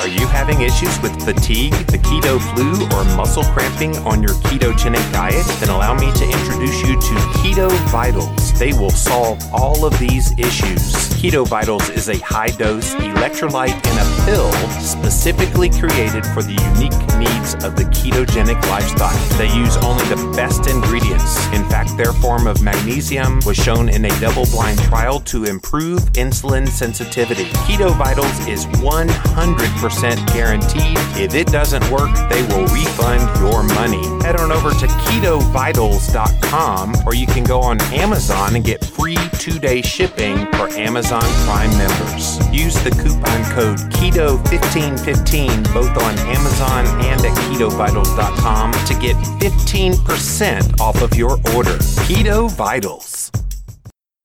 Are you having issues with fatigue, the keto flu, or muscle cramping on your ketogenic diet? Then allow me to introduce you to Keto Vitals. They will solve all of these issues. Keto Vitals is a high dose electrolyte in a pill specifically created for the unique needs of the ketogenic lifestyle. They use only the best ingredients. In fact, their form of magnesium was shown in a double blind trial to improve insulin sensitivity. Keto Vitals is 100% guaranteed. If it doesn't work, they will refund your money. Head on over to ketovitals.com or you can go on Amazon and get free two day shipping for Amazon Prime members. Use the coupon code KETO1515 both on Amazon and at ketovitals.com to get 15% off of your order. Keto Vitals.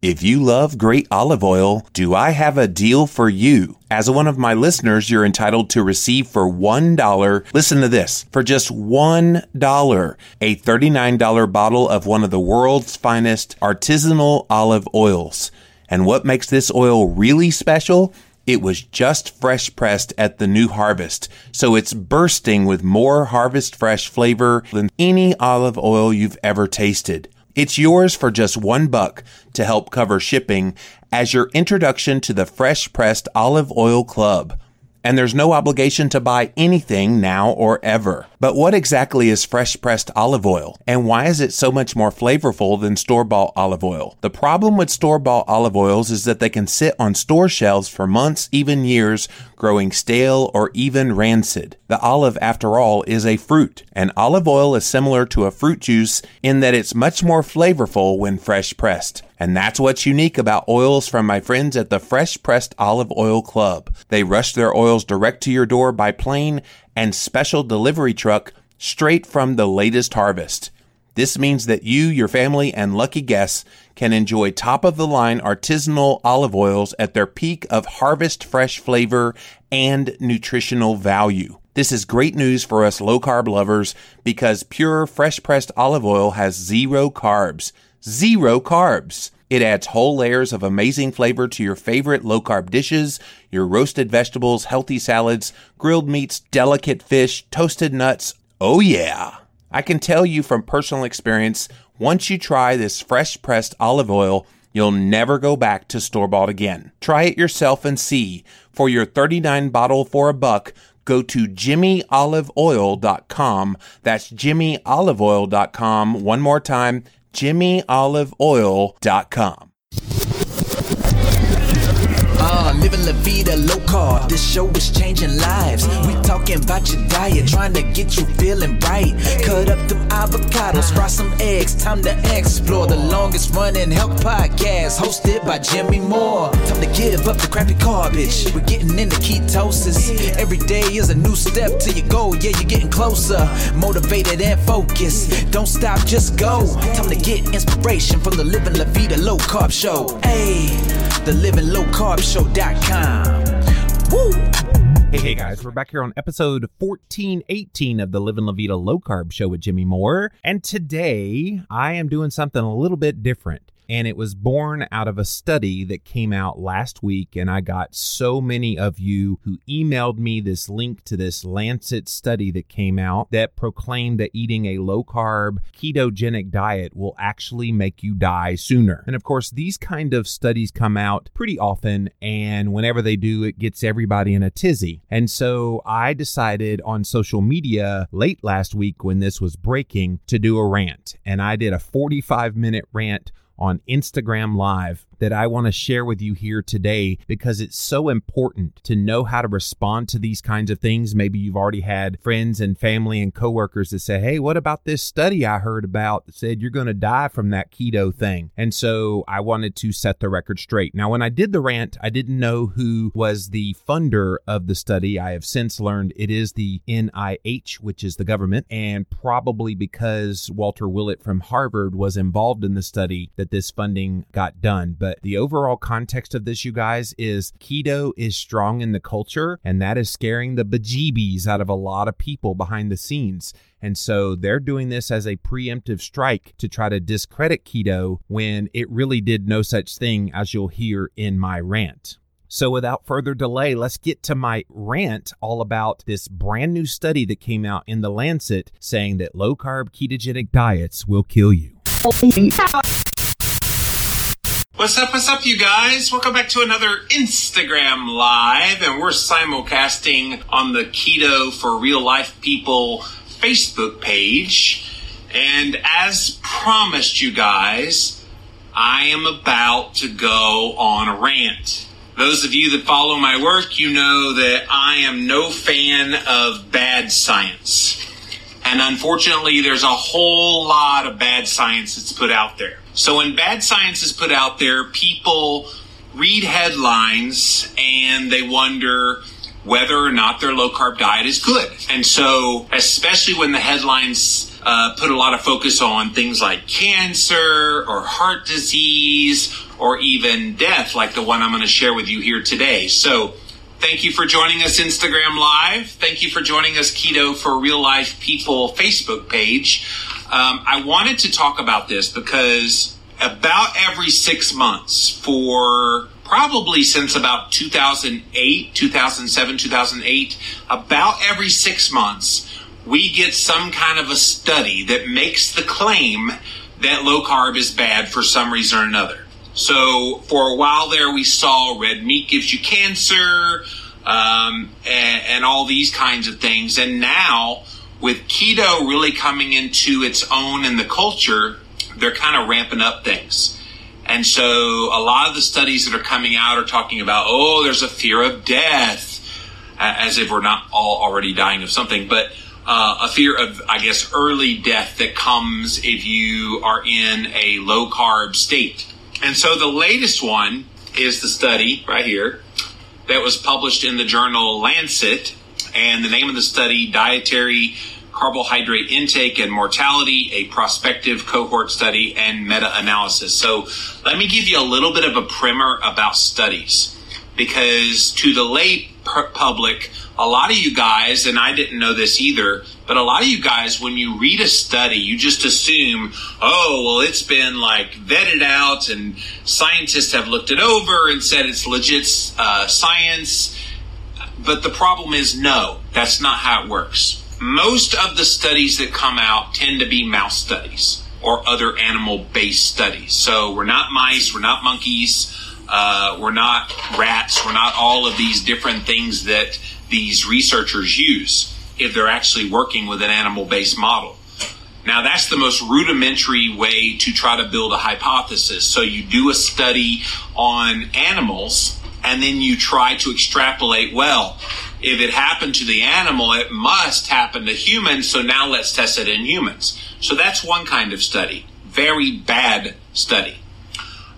If you love great olive oil, do I have a deal for you? As one of my listeners, you're entitled to receive for $1. Listen to this. For just $1, a $39 bottle of one of the world's finest artisanal olive oils. And what makes this oil really special? It was just fresh pressed at the new harvest, so it's bursting with more harvest fresh flavor than any olive oil you've ever tasted. It's yours for just one buck to help cover shipping as your introduction to the Fresh Pressed Olive Oil Club. And there's no obligation to buy anything now or ever. But what exactly is fresh pressed olive oil? And why is it so much more flavorful than store bought olive oil? The problem with store bought olive oils is that they can sit on store shelves for months, even years, growing stale or even rancid. The olive, after all, is a fruit, and olive oil is similar to a fruit juice in that it's much more flavorful when fresh pressed. And that's what's unique about oils from my friends at the Fresh Pressed Olive Oil Club. They rush their oils direct to your door by plane and special delivery truck straight from the latest harvest. This means that you, your family, and lucky guests can enjoy top of the line artisanal olive oils at their peak of harvest fresh flavor and nutritional value. This is great news for us low carb lovers because pure fresh pressed olive oil has zero carbs. Zero carbs. It adds whole layers of amazing flavor to your favorite low carb dishes, your roasted vegetables, healthy salads, grilled meats, delicate fish, toasted nuts. Oh yeah. I can tell you from personal experience, once you try this fresh pressed olive oil, you'll never go back to store bought again. Try it yourself and see. For your 39 bottle for a buck, go to jimmyoliveoil.com. That's jimmyoliveoil.com. One more time, jimmyoliveoil.com. Uh, living La Vida low carb. This show is changing lives. We talking about your diet, trying to get you feeling right. Cut up them avocados, fry some eggs. Time to explore the longest running health podcast, hosted by Jimmy Moore. Time to give up the crappy garbage. We're getting into ketosis. Every day is a new step to your goal. Yeah, you're getting closer, motivated and focused. Don't stop, just go. Time to get inspiration from the Living La Vida Low Carb Show. Hey, the Living Low Carb Show.com. Woo! Hey, hey guys, we're back here on episode 1418 of the Living La Vida Low Carb Show with Jimmy Moore. And today I am doing something a little bit different. And it was born out of a study that came out last week. And I got so many of you who emailed me this link to this Lancet study that came out that proclaimed that eating a low carb ketogenic diet will actually make you die sooner. And of course, these kind of studies come out pretty often. And whenever they do, it gets everybody in a tizzy. And so I decided on social media late last week when this was breaking to do a rant. And I did a 45 minute rant on Instagram Live that I want to share with you here today because it's so important to know how to respond to these kinds of things. Maybe you've already had friends and family and coworkers that say, Hey, what about this study I heard about that said you're going to die from that keto thing? And so I wanted to set the record straight. Now, when I did the rant, I didn't know who was the funder of the study. I have since learned it is the NIH, which is the government, and probably because Walter Willett from Harvard was involved in the study that this funding got done. The overall context of this, you guys, is keto is strong in the culture, and that is scaring the bejeebies out of a lot of people behind the scenes. And so they're doing this as a preemptive strike to try to discredit keto when it really did no such thing, as you'll hear in my rant. So, without further delay, let's get to my rant all about this brand new study that came out in The Lancet saying that low carb ketogenic diets will kill you. What's up, what's up, you guys? Welcome back to another Instagram Live, and we're simulcasting on the Keto for Real Life People Facebook page. And as promised, you guys, I am about to go on a rant. Those of you that follow my work, you know that I am no fan of bad science. And unfortunately, there's a whole lot of bad science that's put out there. So when bad science is put out there, people read headlines and they wonder whether or not their low carb diet is good. And so, especially when the headlines uh, put a lot of focus on things like cancer or heart disease or even death, like the one I'm going to share with you here today. So, thank you for joining us, Instagram Live. Thank you for joining us, Keto for Real Life People Facebook page. Um, I wanted to talk about this because about every six months for probably since about 2008, 2007, 2008, about every six months, we get some kind of a study that makes the claim that low carb is bad for some reason or another. So for a while there, we saw red meat gives you cancer, um, and, and all these kinds of things. And now, with keto really coming into its own in the culture, they're kind of ramping up things. And so a lot of the studies that are coming out are talking about, oh, there's a fear of death, as if we're not all already dying of something, but uh, a fear of, I guess, early death that comes if you are in a low carb state. And so the latest one is the study right here that was published in the journal Lancet. And the name of the study, Dietary Carbohydrate Intake and Mortality, a prospective cohort study and meta analysis. So let me give you a little bit of a primer about studies because to the lay public, a lot of you guys, and I didn't know this either, but a lot of you guys, when you read a study, you just assume, oh, well, it's been like vetted out and scientists have looked it over and said it's legit uh, science. But the problem is, no, that's not how it works. Most of the studies that come out tend to be mouse studies or other animal based studies. So we're not mice, we're not monkeys, uh, we're not rats, we're not all of these different things that these researchers use if they're actually working with an animal based model. Now, that's the most rudimentary way to try to build a hypothesis. So, you do a study on animals and then you try to extrapolate well, if it happened to the animal, it must happen to humans. So, now let's test it in humans. So, that's one kind of study. Very bad study.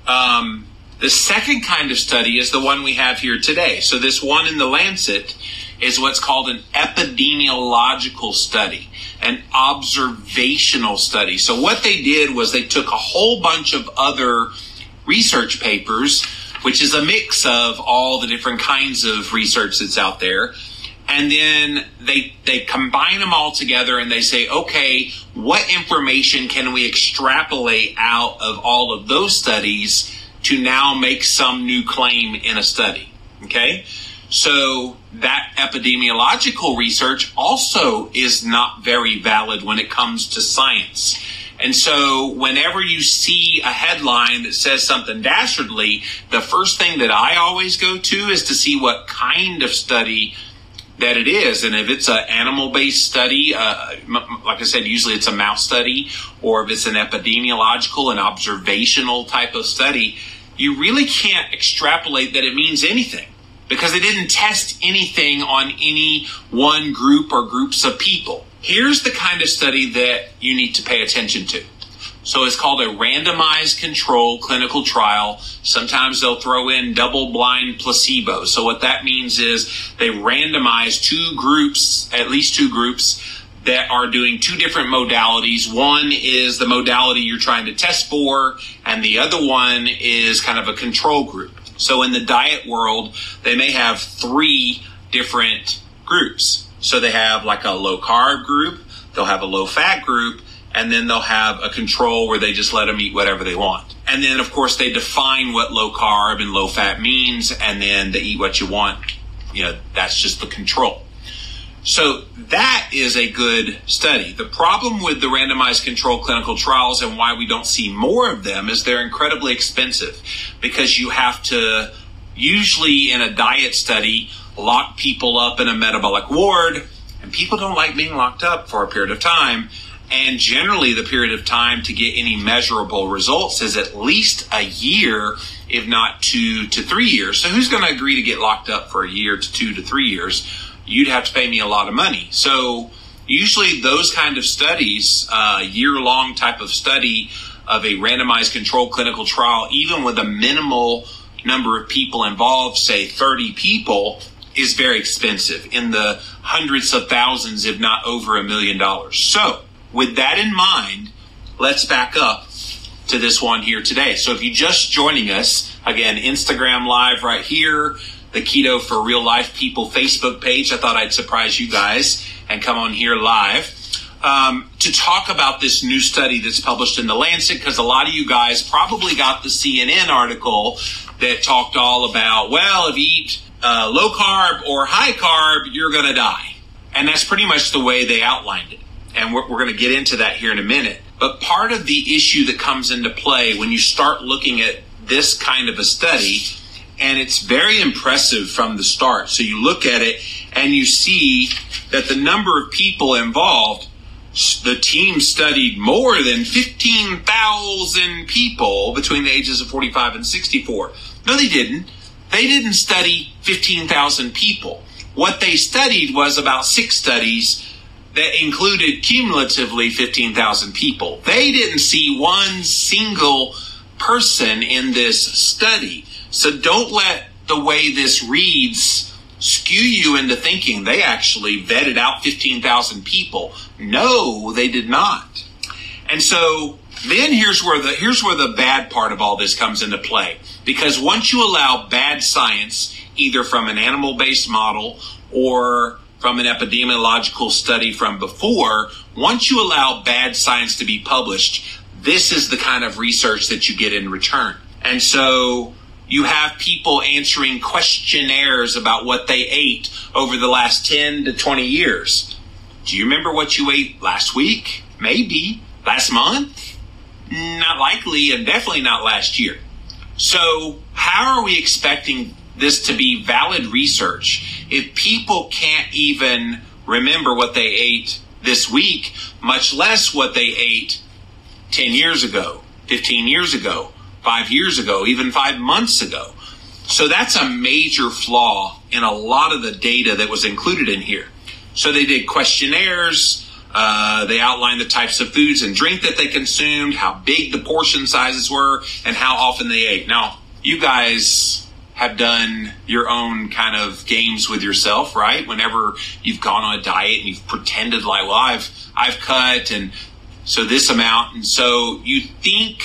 Um, the second kind of study is the one we have here today. So, this one in the Lancet is what's called an epidemiological study, an observational study. So, what they did was they took a whole bunch of other research papers, which is a mix of all the different kinds of research that's out there. And then they they combine them all together and they say, okay, what information can we extrapolate out of all of those studies to now make some new claim in a study? Okay. So that epidemiological research also is not very valid when it comes to science. And so whenever you see a headline that says something dastardly, the first thing that I always go to is to see what kind of study that it is. And if it's an animal based study, uh, like I said, usually it's a mouse study, or if it's an epidemiological and observational type of study, you really can't extrapolate that it means anything because they didn't test anything on any one group or groups of people. Here's the kind of study that you need to pay attention to. So it's called a randomized control clinical trial. Sometimes they'll throw in double blind placebo. So what that means is they randomize two groups, at least two groups that are doing two different modalities. One is the modality you're trying to test for, and the other one is kind of a control group. So in the diet world, they may have three different groups. So they have like a low carb group, they'll have a low fat group, and then they'll have a control where they just let them eat whatever they want. And then, of course, they define what low carb and low fat means, and then they eat what you want. You know, that's just the control. So that is a good study. The problem with the randomized control clinical trials and why we don't see more of them is they're incredibly expensive because you have to usually in a diet study lock people up in a metabolic ward and people don't like being locked up for a period of time. And generally, the period of time to get any measurable results is at least a year, if not two to three years. So, who's going to agree to get locked up for a year to two to three years? You'd have to pay me a lot of money. So, usually, those kind of studies, uh, year long type of study of a randomized controlled clinical trial, even with a minimal number of people involved, say 30 people, is very expensive in the hundreds of thousands, if not over a million dollars. So, with that in mind, let's back up to this one here today. So, if you're just joining us, again, Instagram Live right here, the Keto for Real Life People Facebook page. I thought I'd surprise you guys and come on here live. Um, to talk about this new study that's published in the Lancet, because a lot of you guys probably got the CNN article that talked all about, well, if you eat uh, low carb or high carb, you're going to die. And that's pretty much the way they outlined it. And we're, we're going to get into that here in a minute. But part of the issue that comes into play when you start looking at this kind of a study, and it's very impressive from the start. So you look at it and you see that the number of people involved, the team studied more than 15,000 people between the ages of 45 and 64. No, they didn't. They didn't study 15,000 people. What they studied was about six studies that included cumulatively 15,000 people. They didn't see one single person in this study. So don't let the way this reads skew you into thinking they actually vetted out 15,000 people. No, they did not. And so then here's where the here's where the bad part of all this comes into play. Because once you allow bad science, either from an animal-based model or from an epidemiological study from before, once you allow bad science to be published, this is the kind of research that you get in return. And so you have people answering questionnaires about what they ate over the last 10 to 20 years. Do you remember what you ate last week? Maybe. Last month? Not likely, and definitely not last year. So, how are we expecting this to be valid research if people can't even remember what they ate this week, much less what they ate 10 years ago, 15 years ago, five years ago, even five months ago? So that's a major flaw in a lot of the data that was included in here. So they did questionnaires. Uh, they outlined the types of foods and drink that they consumed, how big the portion sizes were, and how often they ate. Now, you guys have done your own kind of games with yourself, right? Whenever you've gone on a diet and you've pretended like, well, I've I've cut and so this amount, and so you think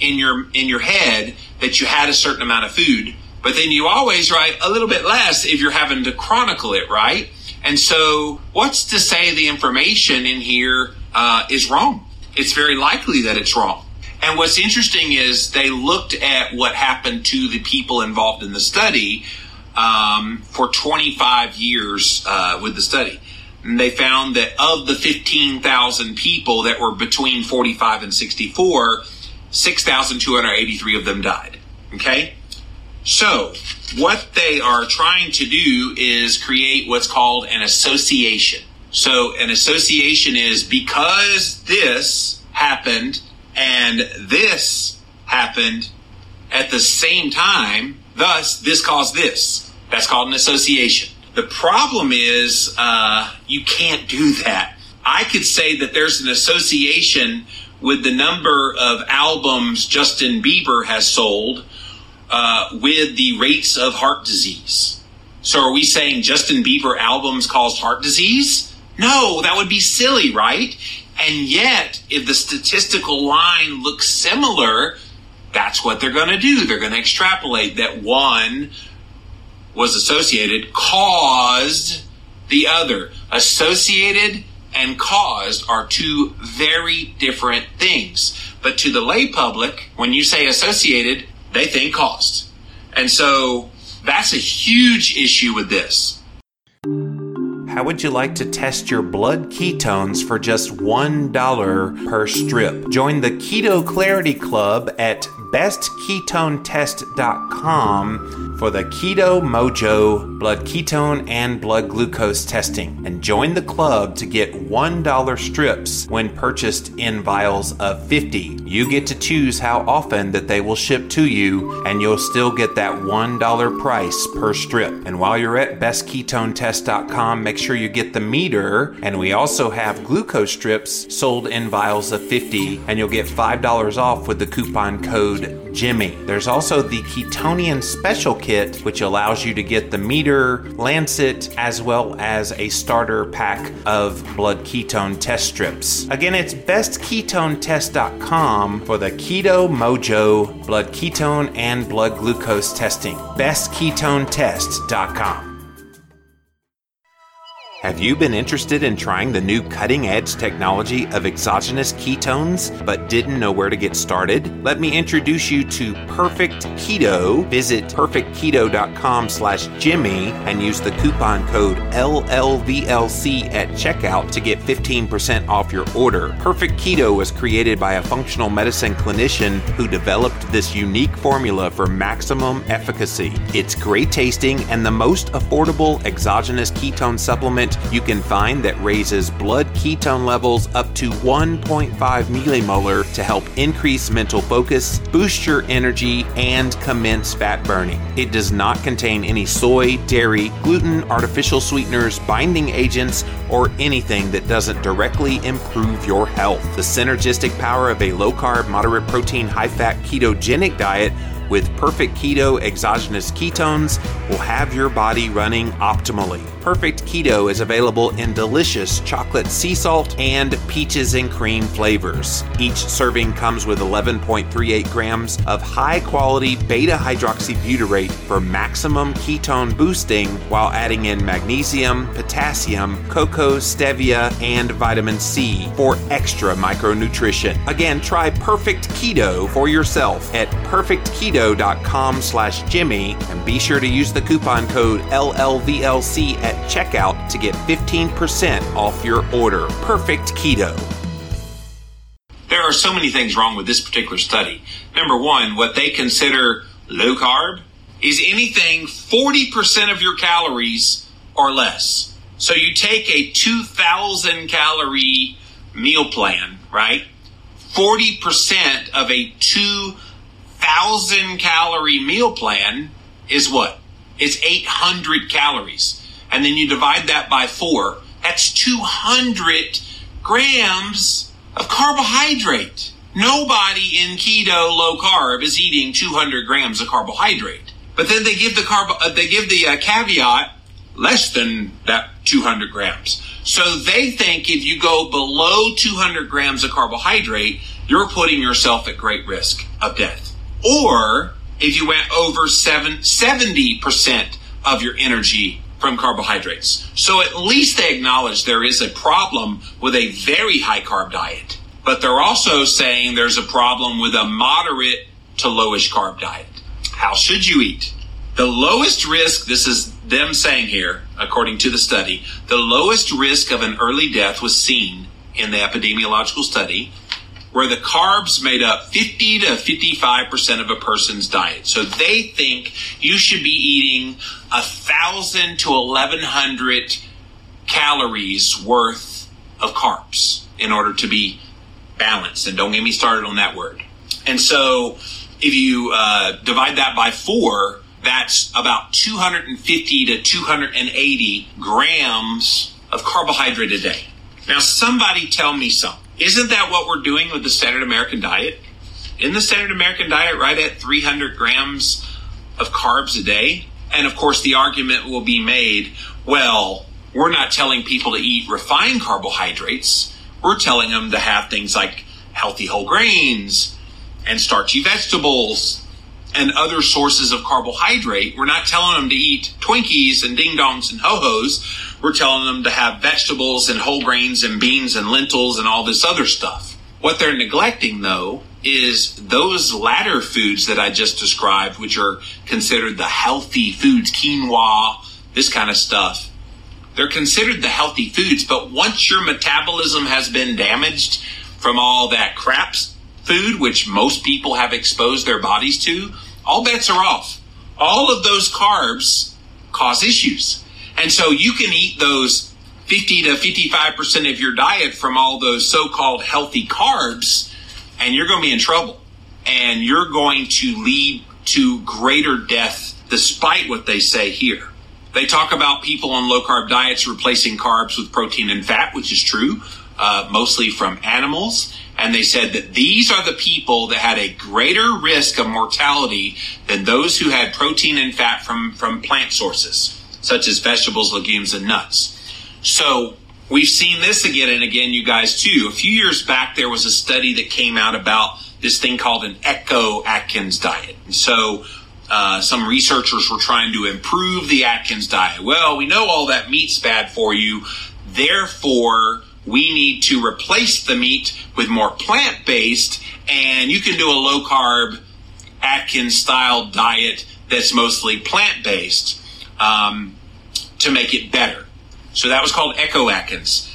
in your in your head that you had a certain amount of food, but then you always write a little bit less if you're having to chronicle it, right? And so, what's to say the information in here uh, is wrong? It's very likely that it's wrong. And what's interesting is they looked at what happened to the people involved in the study um, for 25 years uh, with the study. And they found that of the 15,000 people that were between 45 and 64, 6,283 of them died. Okay? So, what they are trying to do is create what's called an association. So, an association is because this happened, and this happened at the same time. Thus, this caused this. That's called an association. The problem is uh, you can't do that. I could say that there's an association with the number of albums Justin Bieber has sold uh, with the rates of heart disease. So, are we saying Justin Bieber albums caused heart disease? No, that would be silly, right? And yet, if the statistical line looks similar, that's what they're going to do. They're going to extrapolate that one was associated, caused the other. Associated, and caused are two very different things. But to the lay public, when you say associated, they think cost. And so that's a huge issue with this. How would you like to test your blood ketones for just $1 per strip? Join the Keto Clarity Club at bestketonetest.com for the Keto Mojo blood ketone and blood glucose testing. And join the club to get $1 strips when purchased in vials of 50. You get to choose how often that they will ship to you, and you'll still get that $1 price per strip. And while you're at bestketonetest.com, make sure you get the meter. And we also have glucose strips sold in vials of 50, and you'll get $5 off with the coupon code Jimmy. There's also the Ketonian Special Kit, which allows you to get the meter, lancet, as well as a starter pack of blood ketone test strips. Again, it's bestketonetest.com for the Keto Mojo blood ketone and blood glucose testing. Bestketonetest.com. Have you been interested in trying the new cutting edge technology of exogenous ketones but didn't know where to get started? Let me introduce you to Perfect Keto. Visit perfectketo.com slash Jimmy and use the coupon code LLVLC at checkout to get 15% off your order. Perfect Keto was created by a functional medicine clinician who developed this unique formula for maximum efficacy. It's great tasting and the most affordable exogenous ketone supplement you can find that raises blood ketone levels up to 1.5 millimolar to help increase mental focus, boost your energy, and commence fat burning. It does not contain any soy, dairy, gluten, artificial sweeteners, binding agents, or anything that doesn't directly improve your health. The synergistic power of a low carb, moderate protein, high fat ketogenic diet with perfect keto exogenous ketones will have your body running optimally. Perfect Keto is available in delicious chocolate sea salt and peaches and cream flavors. Each serving comes with 11.38 grams of high quality beta hydroxybutyrate for maximum ketone boosting while adding in magnesium, potassium, cocoa, stevia, and vitamin C for extra micronutrition. Again, try Perfect Keto for yourself at perfectketo.com slash Jimmy and be sure to use the coupon code LLVLC at checkout to get 15% off your order. Perfect Keto. There are so many things wrong with this particular study. Number one, what they consider low carb is anything 40% of your calories or less. So you take a 2,000 calorie meal plan, right? 40% of a 2,000 calorie meal plan is what? It's 800 calories. And then you divide that by four. That's 200 grams of carbohydrate. Nobody in keto low carb is eating 200 grams of carbohydrate. But then they give the carb, uh, they give the uh, caveat less than that 200 grams. So they think if you go below 200 grams of carbohydrate, you're putting yourself at great risk of death. Or if you went over seven, 70% of your energy from carbohydrates. So at least they acknowledge there is a problem with a very high carb diet. But they're also saying there's a problem with a moderate to lowish carb diet. How should you eat? The lowest risk, this is them saying here, according to the study, the lowest risk of an early death was seen in the epidemiological study where the carbs made up 50 to 55% of a person's diet. So they think you should be eating a thousand to 1100 calories worth of carbs in order to be balanced. And don't get me started on that word. And so if you uh, divide that by four, that's about 250 to 280 grams of carbohydrate a day. Now, somebody tell me something. Isn't that what we're doing with the standard American diet? In the standard American diet, right at 300 grams of carbs a day? And of course, the argument will be made well, we're not telling people to eat refined carbohydrates. We're telling them to have things like healthy whole grains and starchy vegetables and other sources of carbohydrate. We're not telling them to eat Twinkies and ding dongs and ho hos. We're telling them to have vegetables and whole grains and beans and lentils and all this other stuff. What they're neglecting, though, is those latter foods that I just described, which are considered the healthy foods, quinoa, this kind of stuff. They're considered the healthy foods, but once your metabolism has been damaged from all that crap food, which most people have exposed their bodies to, all bets are off. All of those carbs cause issues. And so you can eat those 50 to 55% of your diet from all those so called healthy carbs, and you're going to be in trouble. And you're going to lead to greater death despite what they say here. They talk about people on low carb diets replacing carbs with protein and fat, which is true, uh, mostly from animals. And they said that these are the people that had a greater risk of mortality than those who had protein and fat from, from plant sources, such as vegetables, legumes, and nuts. So we've seen this again and again, you guys, too. A few years back, there was a study that came out about this thing called an Eco-Atkins diet. And So uh, some researchers were trying to improve the Atkins diet. Well, we know all that meat's bad for you. Therefore, we need to replace the meat with more plant based, and you can do a low carb Atkins style diet that's mostly plant based um, to make it better. So that was called Eco-Atkins.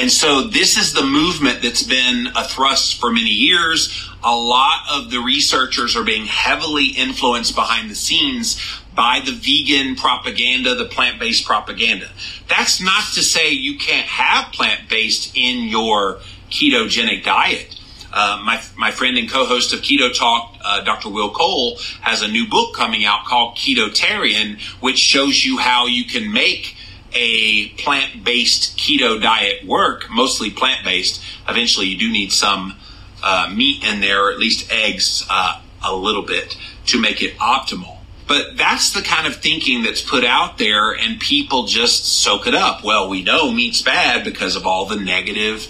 And so this is the movement that's been a thrust for many years. A lot of the researchers are being heavily influenced behind the scenes by the vegan propaganda, the plant based propaganda. That's not to say you can't have plant based in your ketogenic diet. Uh, my, my friend and co-host of Keto Talk, uh, Dr. Will Cole, has a new book coming out called Ketotarian, which shows you how you can make a plant-based keto diet work, mostly plant-based. Eventually, you do need some uh, meat in there, or at least eggs, uh, a little bit to make it optimal. But that's the kind of thinking that's put out there, and people just soak it up. Well, we know meat's bad because of all the negative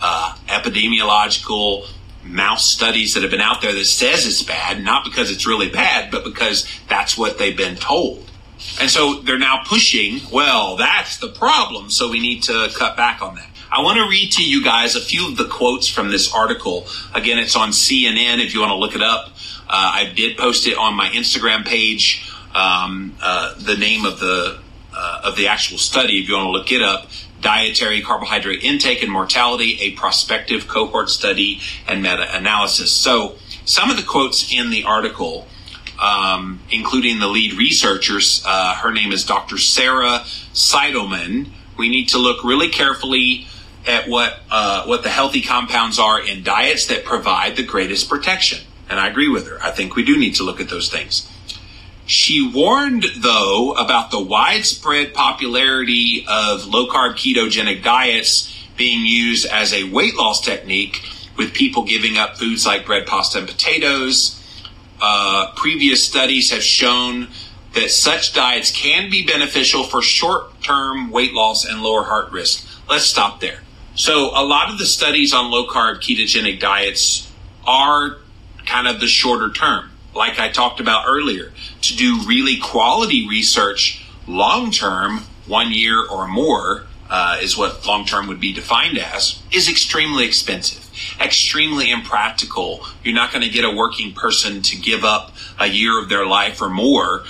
uh, epidemiological mouse studies that have been out there that says it's bad, not because it's really bad, but because that's what they've been told. And so they're now pushing, well, that's the problem, so we need to cut back on that. I want to read to you guys a few of the quotes from this article. Again, it's on CNN if you want to look it up. Uh, I did post it on my Instagram page. Um, uh, the name of the uh, of the actual study, if you want to look it up, dietary carbohydrate intake and mortality, a prospective cohort study and meta-analysis. So, some of the quotes in the article um, including the lead researchers. Uh, her name is Dr. Sara Seidelmann. We need to look really carefully at what uh, what the healthy compounds are in diets that provide the greatest protection. And I agree with her. I think we do need to look at those things. She warned, though, about the widespread popularity of low carb ketogenic diets being used as a weight loss technique, with people giving up foods like bread, pasta, and potatoes, uh, previous studies have shown that such diets can be beneficial for short term weight loss and lower heart risk. Let's stop there. So, a lot of the studies on low carb ketogenic diets are kind of the shorter term, like I talked about earlier. To do really quality research long term, one year or more, uh, is what long term would be defined as, is extremely expensive extremely impractical. You're not going to get a working person to give up a year of their life or more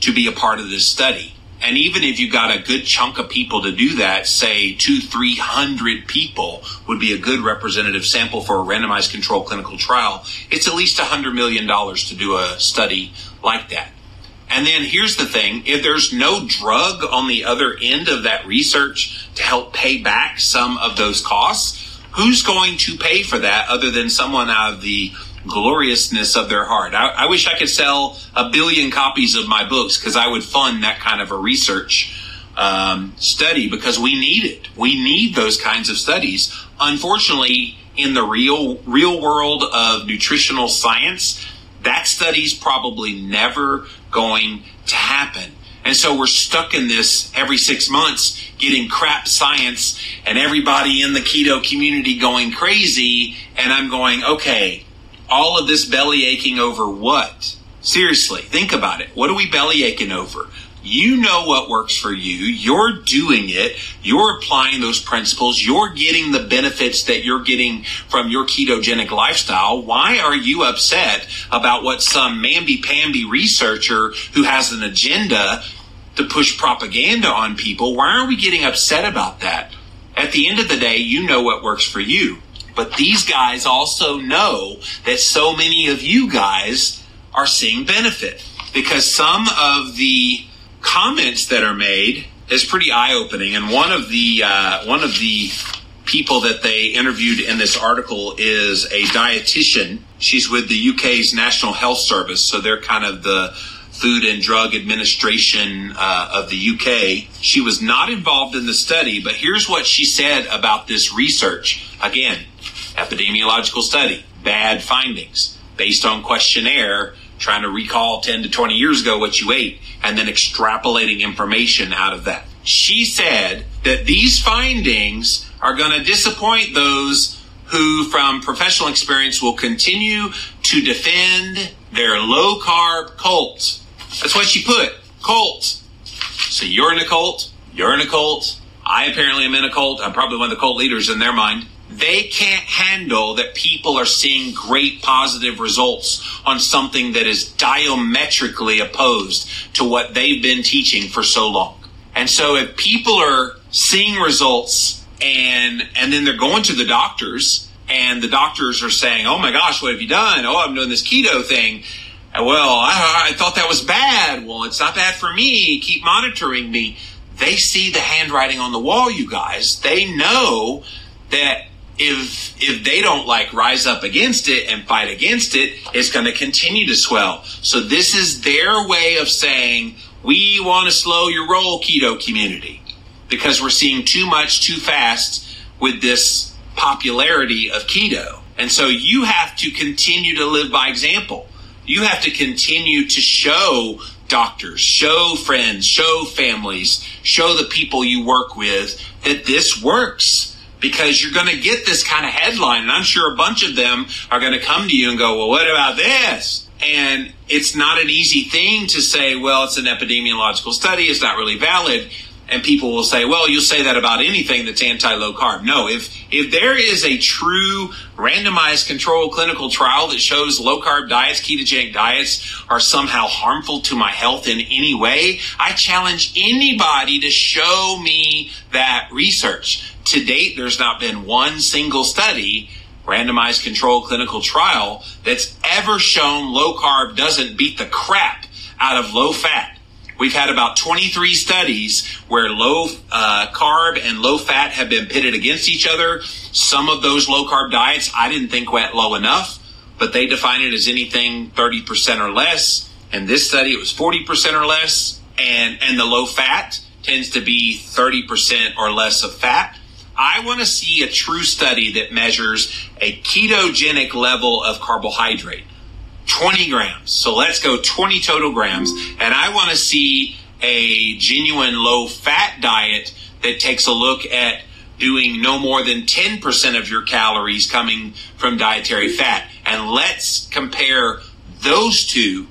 to be a part of this study. And even if you got a good chunk of people to do that, say two, three hundred people would be a good representative sample for a randomized controlled clinical trial. It's at least a hundred million dollars to do a study like that. And then here's the thing if there's no drug on the other end of that research to help pay back some of those costs, who's going to pay for that other than someone out of the gloriousness of their heart? I, I wish I could sell a billion copies of my books because I would fund that kind of a research um, study because we need it. We need those kinds of studies. Unfortunately, in the real real world of nutritional science, that study's probably never going to happen. And so we're stuck in this every six months getting crap science and everybody in the keto community going crazy. And I'm going, okay, all of this belly aching over what? Seriously, think about it. What are we belly aching over? You know what works for you. You're doing it. You're applying those principles. You're getting the benefits that you're getting from your ketogenic lifestyle. Why are you upset about what some mamby-pamby researcher who has an agenda to push propaganda on people? Why are we getting upset about that? At the end of the day, you know what works for you. But these guys also know that so many of you guys are seeing benefit because some of the comments that are made is pretty eye opening. And one of the uh, one of the people that they interviewed in this article is a dietitian. She's with the UK's National Health Service, so they're kind of the Food and Drug Administration uh, of the UK. She was not involved in the study, but here's what she said about this research. Again, epidemiological study, bad findings based on questionnaire trying to recall 10 to 20 years ago what you ate and then extrapolating information out of that. She said that these findings are going to disappoint those who, from professional experience, will continue to defend their low carb cult. That's what she put cult. So you're in a cult, you're in a cult. I apparently am in a cult. I'm probably one of the cult leaders in their mind they can't handle that people are seeing great positive results on something that is diametrically opposed to what they've been teaching for so long. And so if people are seeing results and and then they're going to the doctors and the doctors are saying, "Oh my gosh, what have you done? Oh, I'm doing this keto thing." Well, I, I thought that was bad. Well, it's not bad for me. Keep monitoring me. They see the handwriting on the wall, you guys. They know that if if they don't like rise up against it and fight against it, it's going to continue to swell. So this is their way of saying we want to slow your roll, keto community, because we're seeing too much too fast with this popularity of keto. And so you have to continue to live by example. You have to continue to show doctors, show friends, show families, show the people you work with that this works because you're going to get this kind of headline. And I'm sure a bunch of them are going to come to you and go, well, what about this? And it's not an easy thing to say, well, it's an epidemiological study. It's not really valid. And people will say, well, you'll say that about anything that's anti low carb. No, if, if there is a true randomized controlled clinical trial that shows low carb diets, ketogenic diets are somehow harmful to my health in any way, I challenge anybody to show me that research. To date, there's not been one single study randomized controlled clinical trial that's ever shown low carb doesn't beat the crap out of low fat. We've had about 23 studies where low uh, carb and low fat have been pitted against each other. Some of those low carb diets I didn't think went low enough, but they define it as anything 30% or less. In this study, it was 40% or less. And, and the low fat tends to be 30% or less of fat. I want to see a true study that measures a ketogenic level of carbohydrate. 20 grams. So let's go 20 total grams. And I want to see a genuine low fat diet that takes a look at doing no more than 10% of your calories coming from dietary fat. And let's compare those two.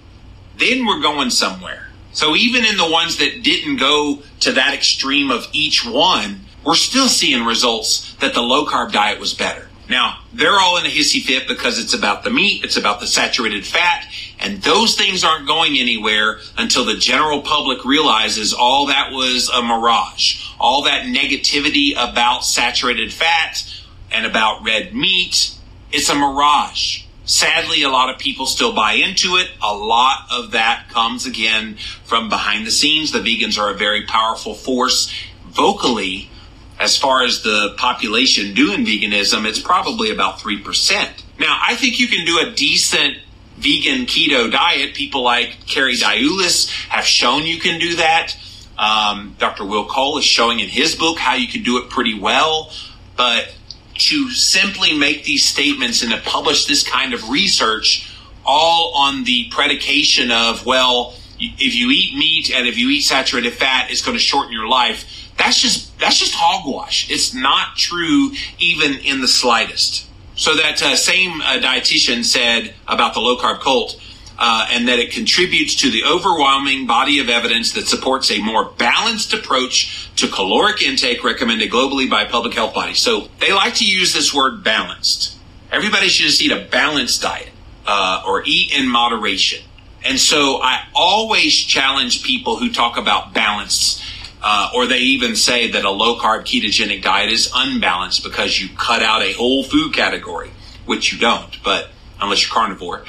Then we're going somewhere. So even in the ones that didn't go to that extreme of each one, we're still seeing results that the low carb diet was better. Now, they're all in a hissy fit because it's about the meat, it's about the saturated fat, and those things aren't going anywhere until the general public realizes all that was a mirage. All that negativity about saturated fat and about red meat, it's a mirage. Sadly, a lot of people still buy into it. A lot of that comes again from behind the scenes. The vegans are a very powerful force vocally as far as the population doing veganism, it's probably about 3%. Now, I think you can do a decent vegan keto diet. People like Carrie Diulus have shown you can do that. Um, Dr. Will Cole is showing in his book how you can do it pretty well. But to simply make these statements and to publish this kind of research all on the predication of, well, if you eat meat and if you eat saturated fat, it's going to shorten your life that's just that's just hogwash. It's not true even in the slightest. So that uh, same uh, dietitian said about the low carb cult, uh, and that it contributes to the overwhelming body of evidence that supports a more balanced approach to caloric intake recommended globally by public health bodies. So they like to use this word balanced. Everybody should just eat a balanced diet uh, or eat in moderation. And so I always challenge people who talk about balance, uh, or they even say that a low carb ketogenic diet is unbalanced because you cut out a whole food category, which you don't, but unless you're carnivore.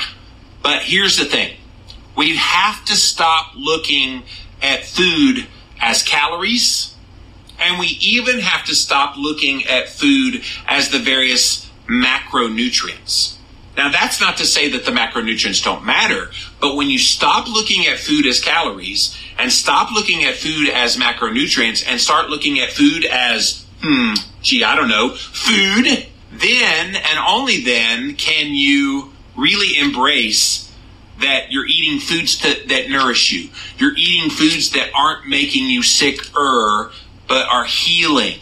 But here's the thing we have to stop looking at food as calories, and we even have to stop looking at food as the various macronutrients. Now, that's not to say that the macronutrients don't matter, but when you stop looking at food as calories and stop looking at food as macronutrients and start looking at food as, hmm, gee, I don't know, food, then and only then can you really embrace that you're eating foods that, that nourish you. You're eating foods that aren't making you sicker, but are healing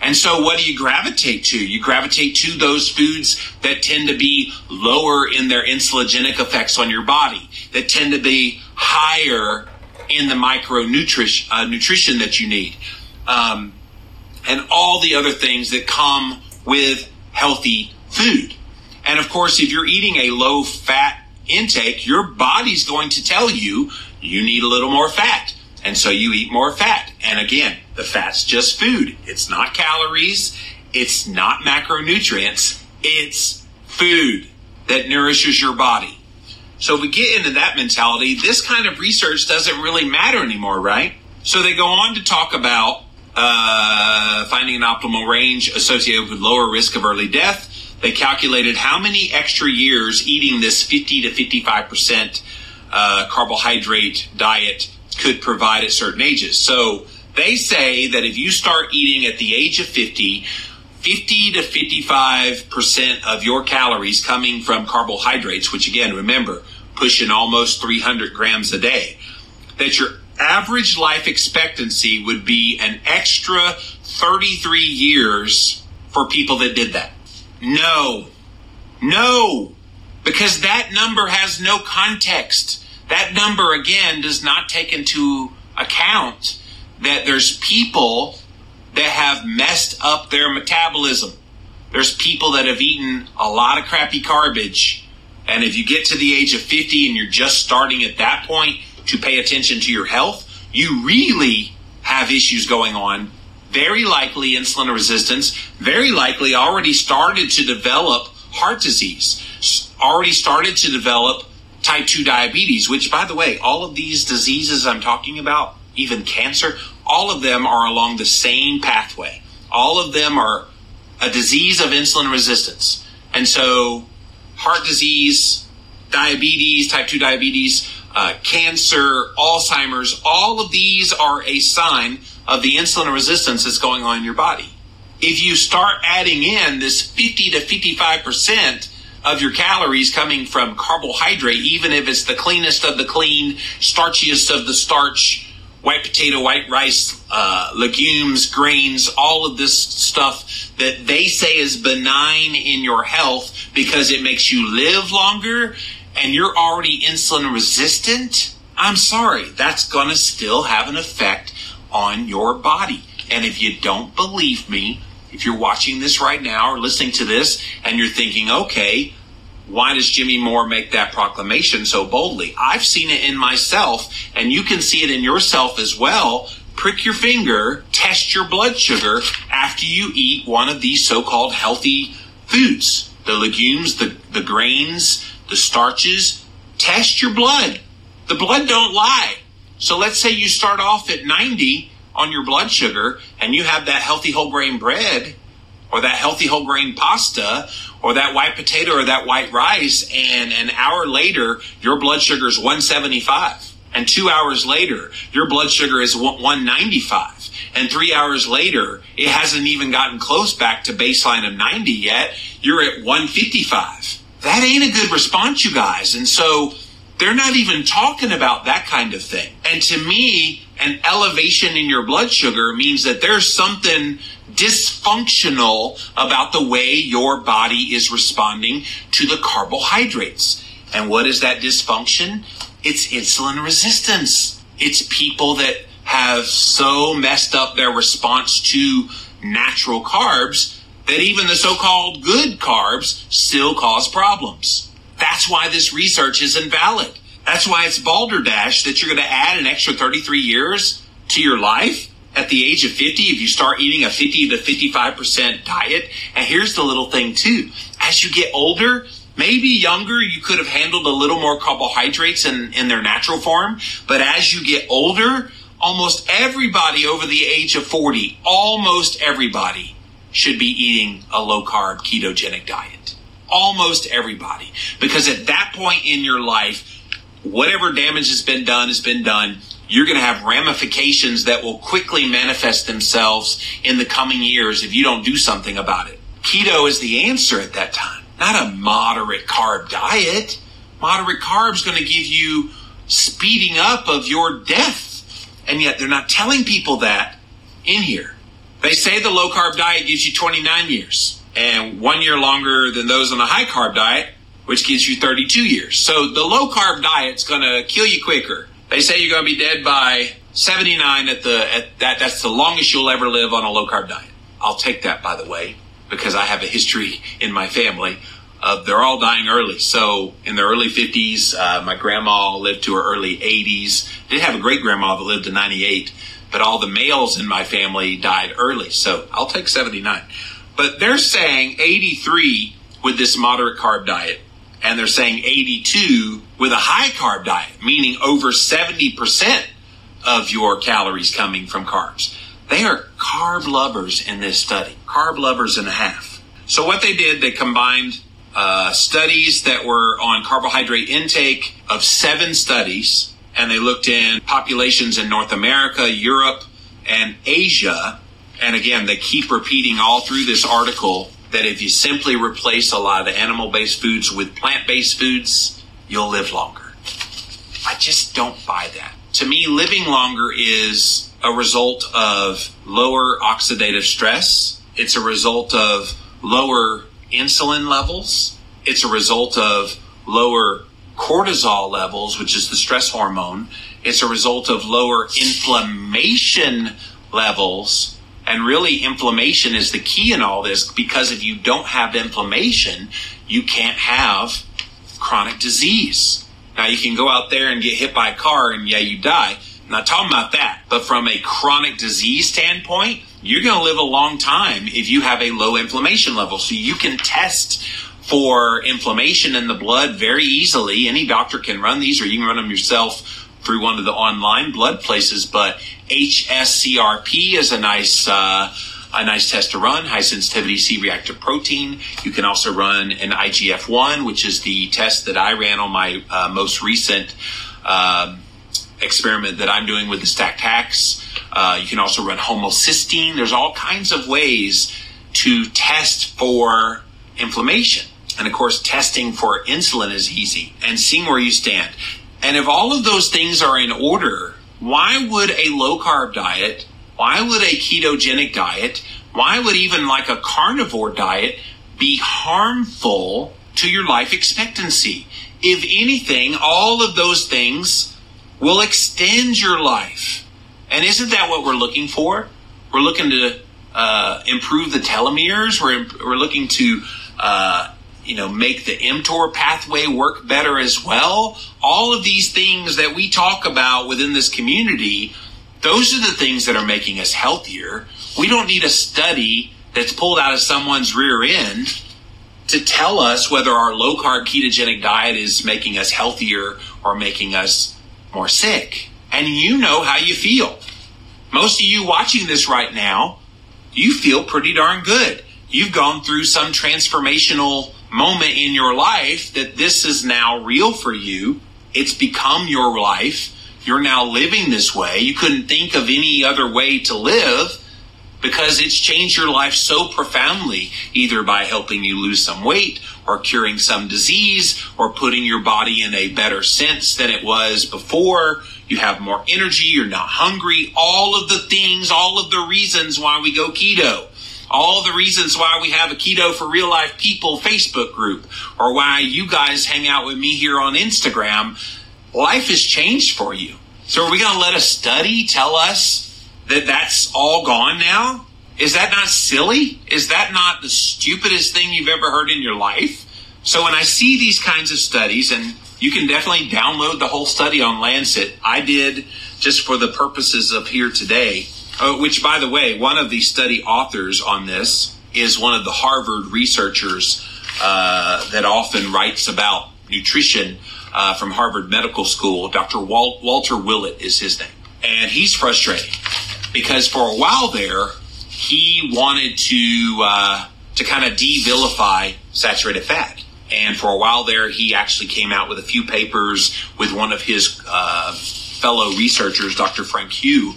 and so what do you gravitate to? You gravitate to those foods that tend to be lower in their insulinogenic effects on your body, that tend to be higher in the micronutrition uh, nutrition that you need, um, and all the other things that come with healthy food. And of course, if you're eating a low fat intake, your body's going to tell you you need a little more fat. And so you eat more fat. And again, the fat's just food. It's not calories. It's not macronutrients. It's food that nourishes your body. So if we get into that mentality, this kind of research doesn't really matter anymore, right? So they go on to talk about uh, finding an optimal range associated with lower risk of early death. They calculated how many extra years eating this 50 to 55 percent uh, carbohydrate diet could provide at certain ages. So they say that if you start eating at the age of 50, 50 to 55% of your calories coming from carbohydrates, which again, remember, pushing almost 300 grams a day, that your average life expectancy would be an extra 33 years for people that did that. No, no, because that number has no context. That number, again, does not take into account that there's people that have messed up their metabolism. There's people that have eaten a lot of crappy garbage. And if you get to the age of 50 and you're just starting at that point to pay attention to your health, you really have issues going on. Very likely insulin resistance, very likely already started to develop heart disease, already started to develop type 2 diabetes, which, by the way, all of these diseases I'm talking about, even cancer, all of them are along the same pathway. All of them are a disease of insulin resistance. And so, heart disease, diabetes, type 2 diabetes, uh, cancer, Alzheimer's, all of these are a sign of the insulin resistance that's going on in your body. If you start adding in this 50 to 55 percent of your calories coming from carbohydrate, even if it's the cleanest of the clean, starchiest of the starch, white potato, white rice, uh, legumes, grains, all of this stuff that they say is benign in your health because it makes you live longer and you're already insulin resistant. I'm sorry, that's going to still have an effect on your body. And if you don't believe me, if you're watching this right now or listening to this and you're thinking, okay, why does Jimmy Moore make that proclamation so boldly? I've seen it in myself, and you can see it in yourself as well. Prick your finger, test your blood sugar after you eat one of these so called healthy foods the legumes, the, the grains, the starches. Test your blood. The blood don't lie. So let's say you start off at 90 on your blood sugar and you have that healthy whole grain bread or that healthy whole grain pasta or that white potato or that white rice and an hour later your blood sugar is 175 and two hours later your blood sugar is 195 and three hours later it hasn't even gotten close back to baseline of 90 yet. You're at 155 that ain't a good response you guys. And so they're not even talking about that kind of thing. And to me an elevation in your blood sugar means that there's something dysfunctional about the way your body is responding to the carbohydrates. And what is that dysfunction? It's insulin resistance. It's people that have so messed up their response to natural carbs that even the so-called good carbs still cause problems. That's why this research is invalid. That's why it's balderdash that you're going to add an extra 33 years to your life at the age of 50 if you start eating a 50 to 55% diet. And here's the little thing too. As you get older, maybe younger, you could have handled a little more carbohydrates in, in their natural form. But as you get older, almost everybody over the age of 40, almost everybody should be eating a low carb ketogenic diet. Almost everybody. Because at that point in your life, whatever damage has been done has been done. You're going to have ramifications that will quickly manifest themselves in the coming years if you don't do something about it. Keto is the answer at that time, not a moderate carb diet. Moderate carbs going to give you speeding up of your death. And yet they're not telling people that in here. They say the low carb diet gives you 29 years and one year longer than those on a high carb diet which gives you 32 years. So the low carb diet's going to kill you quicker. They say you're going to be dead by 79 at the at that that's the longest you'll ever live on a low carb diet. I'll take that by the way because I have a history in my family of they're all dying early. So in their early 50s, uh, my grandma lived to her early 80s. Did have a great grandma that lived to 98, but all the males in my family died early. So I'll take 79. But they're saying 83 with this moderate carb diet and they're saying 82 with a high carb diet, meaning over 70% of your calories coming from carbs. They are carb lovers in this study, carb lovers and a half. So what they did, they combined uh, studies that were on carbohydrate intake of seven studies, and they looked in populations in North America, Europe, and Asia. And again, they keep repeating all through this article that if you simply replace a lot of the animal based foods with plant based foods, you'll live longer. I just don't buy that. To me, living longer is a result of lower oxidative stress. It's a result of lower insulin levels. It's a result of lower cortisol levels, which is the stress hormone. It's a result of lower inflammation levels, and really, inflammation is the key in all this because if you don't have inflammation, you can't have chronic disease. Now, you can go out there and get hit by a car and yeah, you die. I'm not talking about that. But from a chronic disease standpoint, you're going to live a long time if you have a low inflammation level. So you can test for inflammation in the blood very easily. Any doctor can run these, or you can run them yourself through one of the online blood places, but HSCRP is a nice uh, a nice test to run, high sensitivity C reactive protein. You can also run an IGF 1, which is the test that I ran on my uh, most recent um, experiment that I'm doing with the Stacked Hacks. Uh, you can also run homocysteine. There's all kinds of ways to test for inflammation. And of course, testing for insulin is easy and seeing where you stand. And if all of those things are in order, why would a low carb diet, why would a ketogenic diet, why would even like a carnivore diet be harmful to your life expectancy? If anything, all of those things will extend your life. And isn't that what we're looking for? We're looking to uh, improve the telomeres. We're, we're looking to uh, you know, make the mTOR pathway work better as well. All of these things that we talk about within this community, those are the things that are making us healthier. We don't need a study that's pulled out of someone's rear end to tell us whether our low carb ketogenic diet is making us healthier or making us more sick. And you know how you feel. Most of you watching this right now, you feel pretty darn good. You've gone through some transformational moment in your life that this is now real for you. It's become your life. You're now living this way. You couldn't think of any other way to live because it's changed your life so profoundly, either by helping you lose some weight or curing some disease or putting your body in a better sense than it was before. You have more energy. You're not hungry. All of the things, all of the reasons why we go keto. All the reasons why we have a Keto for Real Life People Facebook group, or why you guys hang out with me here on Instagram, life has changed for you. So are we going to let a study tell us that that's all gone now? Is that not silly? Is that not the stupidest thing you've ever heard in your life? So when I see these kinds of studies, and you can definitely download the whole study on Lancet, I did just for the purposes of here today, uh, which by the way, one of the study authors on this is one of the Harvard researchers uh, that often writes about nutrition uh, from Harvard Medical School. Dr. Wal- Walter Willett is his name. And he's frustrated because for a while there, he wanted to uh, to kind of de-vilify saturated fat. And for a while there, he actually came out with a few papers with one of his uh, fellow researchers, Dr. Frank Hu.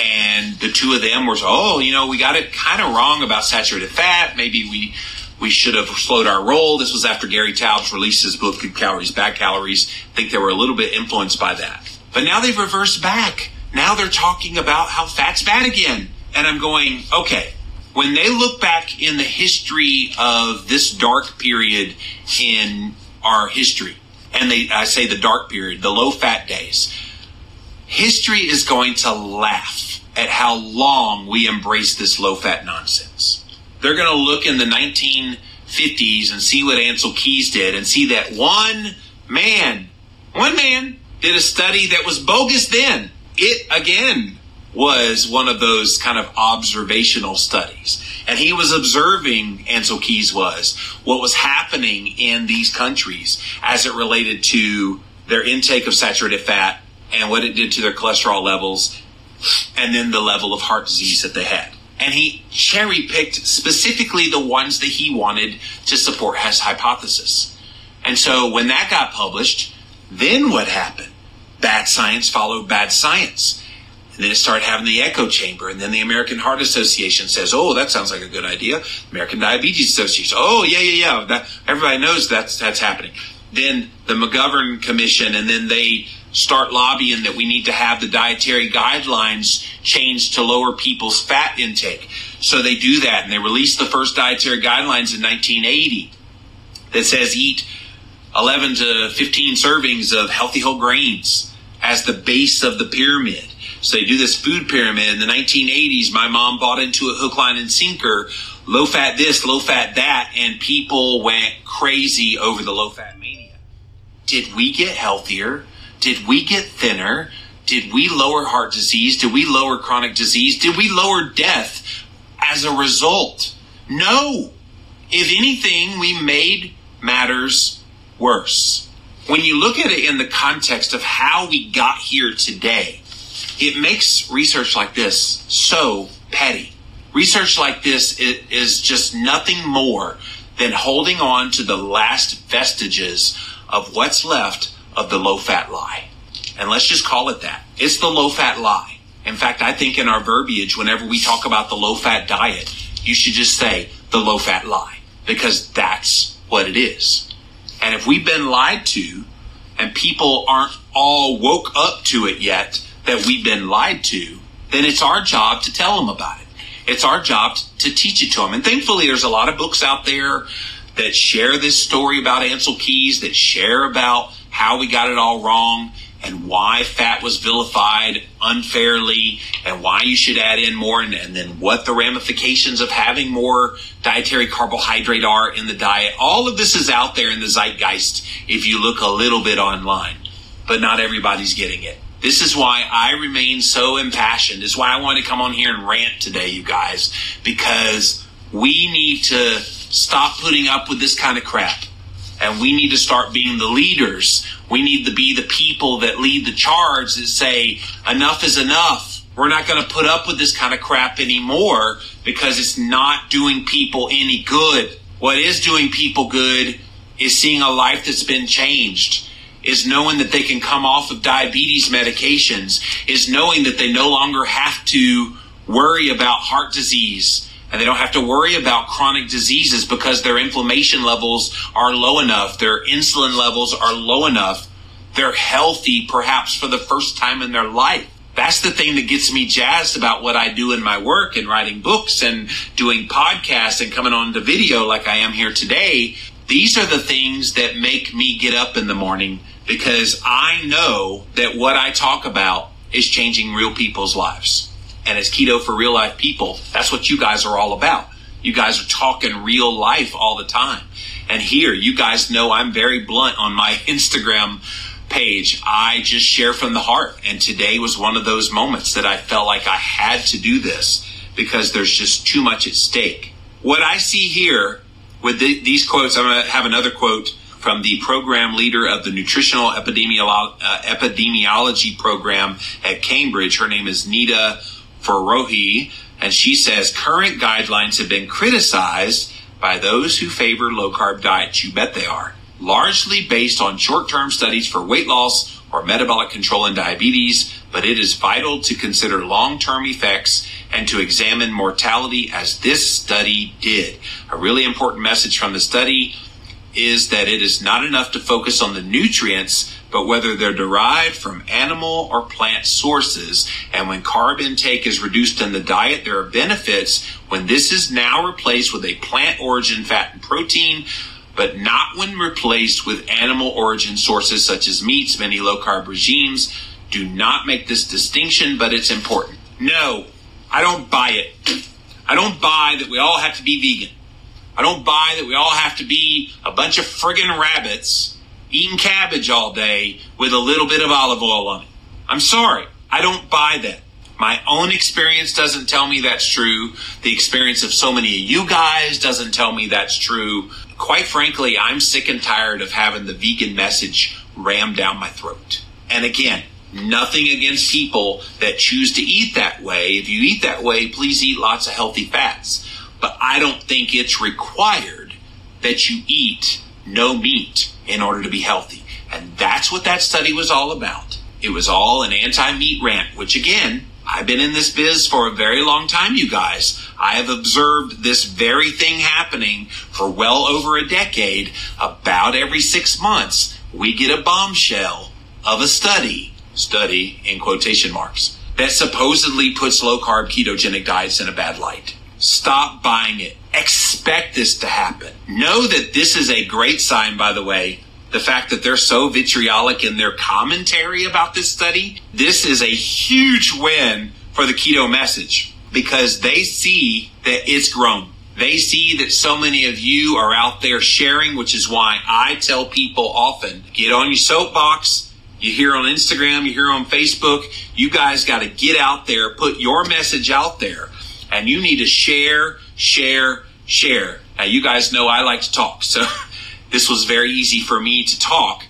And the two of them were, oh, you know, we got it kind of wrong about saturated fat. Maybe we we should have slowed our roll. This was after Gary Taubes released his book, Good Calories, Bad Calories. I think they were a little bit influenced by that. But now they've reversed back. Now they're talking about how fat's bad again. And I'm going, okay, when they look back in the history of this dark period in our history, and they, I say the dark period, the low fat days, history is going to laugh at how long we embrace this low fat nonsense. They're going to look in the 1950s and see what Ancel Keys did and see that one man, one man did a study that was bogus then. It again was one of those kind of observational studies. And he was observing, Ancel Keys was, what was happening in these countries as it related to their intake of saturated fat and what it did to their cholesterol levels and then the level of heart disease that they had. And he cherry picked specifically the ones that he wanted to support his hypothesis. And so when that got published, then what happened? Bad science followed bad science. And then it started having the echo chamber. And then the American Heart Association says, oh, that sounds like a good idea. American Diabetes Association, oh, yeah, yeah, yeah. That, everybody knows that's, that's happening. Then the McGovern Commission, and then they start lobbying that we need to have the dietary guidelines changed to lower people's fat intake. So they do that, and they release the first dietary guidelines in 1980 that says eat 11 to 15 servings of healthy whole grains as the base of the pyramid. So they do this food pyramid. In the 1980s, my mom bought into a hook, line, and sinker. Low fat this, low fat that, and people went crazy over the low fat mania. Did we get healthier? Did we get thinner? Did we lower heart disease? Did we lower chronic disease? Did we lower death as a result? No. If anything, we made matters worse. When you look at it in the context of how we got here today, it makes research like this so petty. Research like this is just nothing more than holding on to the last vestiges of what's left of the low fat lie. And let's just call it that. It's the low fat lie. In fact, I think in our verbiage, whenever we talk about the low fat diet, you should just say the low fat lie because that's what it is. And if we've been lied to and people aren't all woke up to it yet that we've been lied to, then it's our job to tell them about it. It's our job to teach it to them. And thankfully, there's a lot of books out there that share this story about Ancel Keys, that share about how we got it all wrong and why fat was vilified unfairly and why you should add in more and, and, then what the ramifications of having more dietary carbohydrate are in the diet. All of this is out there in the zeitgeist if you look a little bit online, but not everybody's getting it. This is why I remain so impassioned. This is why I wanted to come on here and rant today, you guys, because we need to stop putting up with this kind of crap and we need to start being the leaders. We need to be the people that lead the charge that say, enough is enough. We're not going to put up with this kind of crap anymore because it's not doing people any good. What is doing people good is seeing a life that's been changed, is knowing that they can come off of diabetes medications, is knowing that they no longer have to worry about heart disease and they don't have to worry about chronic diseases because their inflammation levels are low enough, their insulin levels are low enough, they're healthy perhaps for the first time in their life. That's the thing that gets me jazzed about what I do in my work and writing books and doing podcasts and coming on the video like I am here today. These are the things that make me get up in the morning because I know that what I talk about is changing real people's lives. And as keto for real life people, that's what you guys are all about. You guys are talking real life all the time. And here, you guys know I'm very blunt on my Instagram page. I just share from the heart. And today was one of those moments that I felt like I had to do this because there's just too much at stake. What I see here with the, these quotes, I'm going to have another quote from the program leader of the nutritional epidemiolo- uh, epidemiology program at Cambridge. Her name is Nita Forouhi, and she says current guidelines have been criticized by those who favor low carb diets. You bet they are. Largely based on short term studies for weight loss or metabolic control in diabetes, but it is vital to consider long term effects and to examine mortality as this study did. A really important message from the study is that it is not enough to focus on the nutrients, but whether they're derived from animal or plant sources. And when carb intake is reduced in the diet, there are benefits when this is now replaced with a plant origin fat and protein, but not when replaced with animal origin sources such as meats. Many low carb regimes do not make this distinction, but it's important. No, I don't buy it. I don't buy that we all have to be vegan. I don't buy that we all have to be a bunch of friggin' rabbits eating cabbage all day with a little bit of olive oil on it. I'm sorry. I don't buy that. My own experience doesn't tell me that's true. The experience of so many of you guys doesn't tell me that's true. Quite frankly, I'm sick and tired of having the vegan message rammed down my throat. And again, nothing against people that choose to eat that way. If you eat that way, please eat lots of healthy fats but I don't think it's required that you eat no meat in order to be healthy. And that's what that study was all about. It was all an anti meat rant, which again, I've been in this biz for a very long time, you guys. I have observed this very thing happening for well over a decade. About every six months, we get a bombshell of a study, study in quotation marks, that supposedly puts low carb ketogenic diets in a bad light. Stop buying it. Expect this to happen. Know that this is a great sign, by the way. The fact that they're so vitriolic in their commentary about this study, this is a huge win for the keto message because they see that it's grown. They see that so many of you are out there sharing, which is why I tell people often get on your soapbox. You hear on Instagram, you hear on Facebook. You guys got to get out there, put your message out there and you need to share, share, share. Now, you guys know I like to talk, so this was very easy for me to talk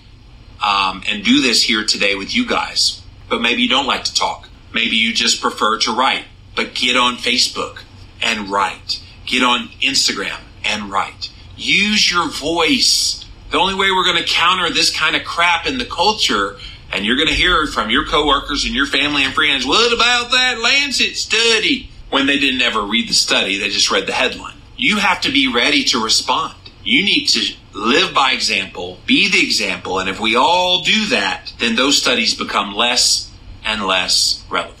um, and do this here today with you guys. But maybe you don't like to talk. Maybe you just prefer to write. But get on Facebook and write. Get on Instagram and write. Use your voice. The only way we're going to counter this kind of crap in the culture, and you're going to hear from your coworkers and your family and friends, what about that Lancet study? When they didn't ever read the study, they just read the headline. You have to be ready to respond. You need to live by example, be the example, and if we all do that, then those studies become less and less relevant.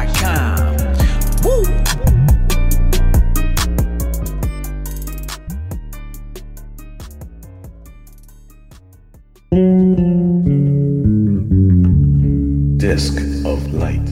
Woo! Disc of Light.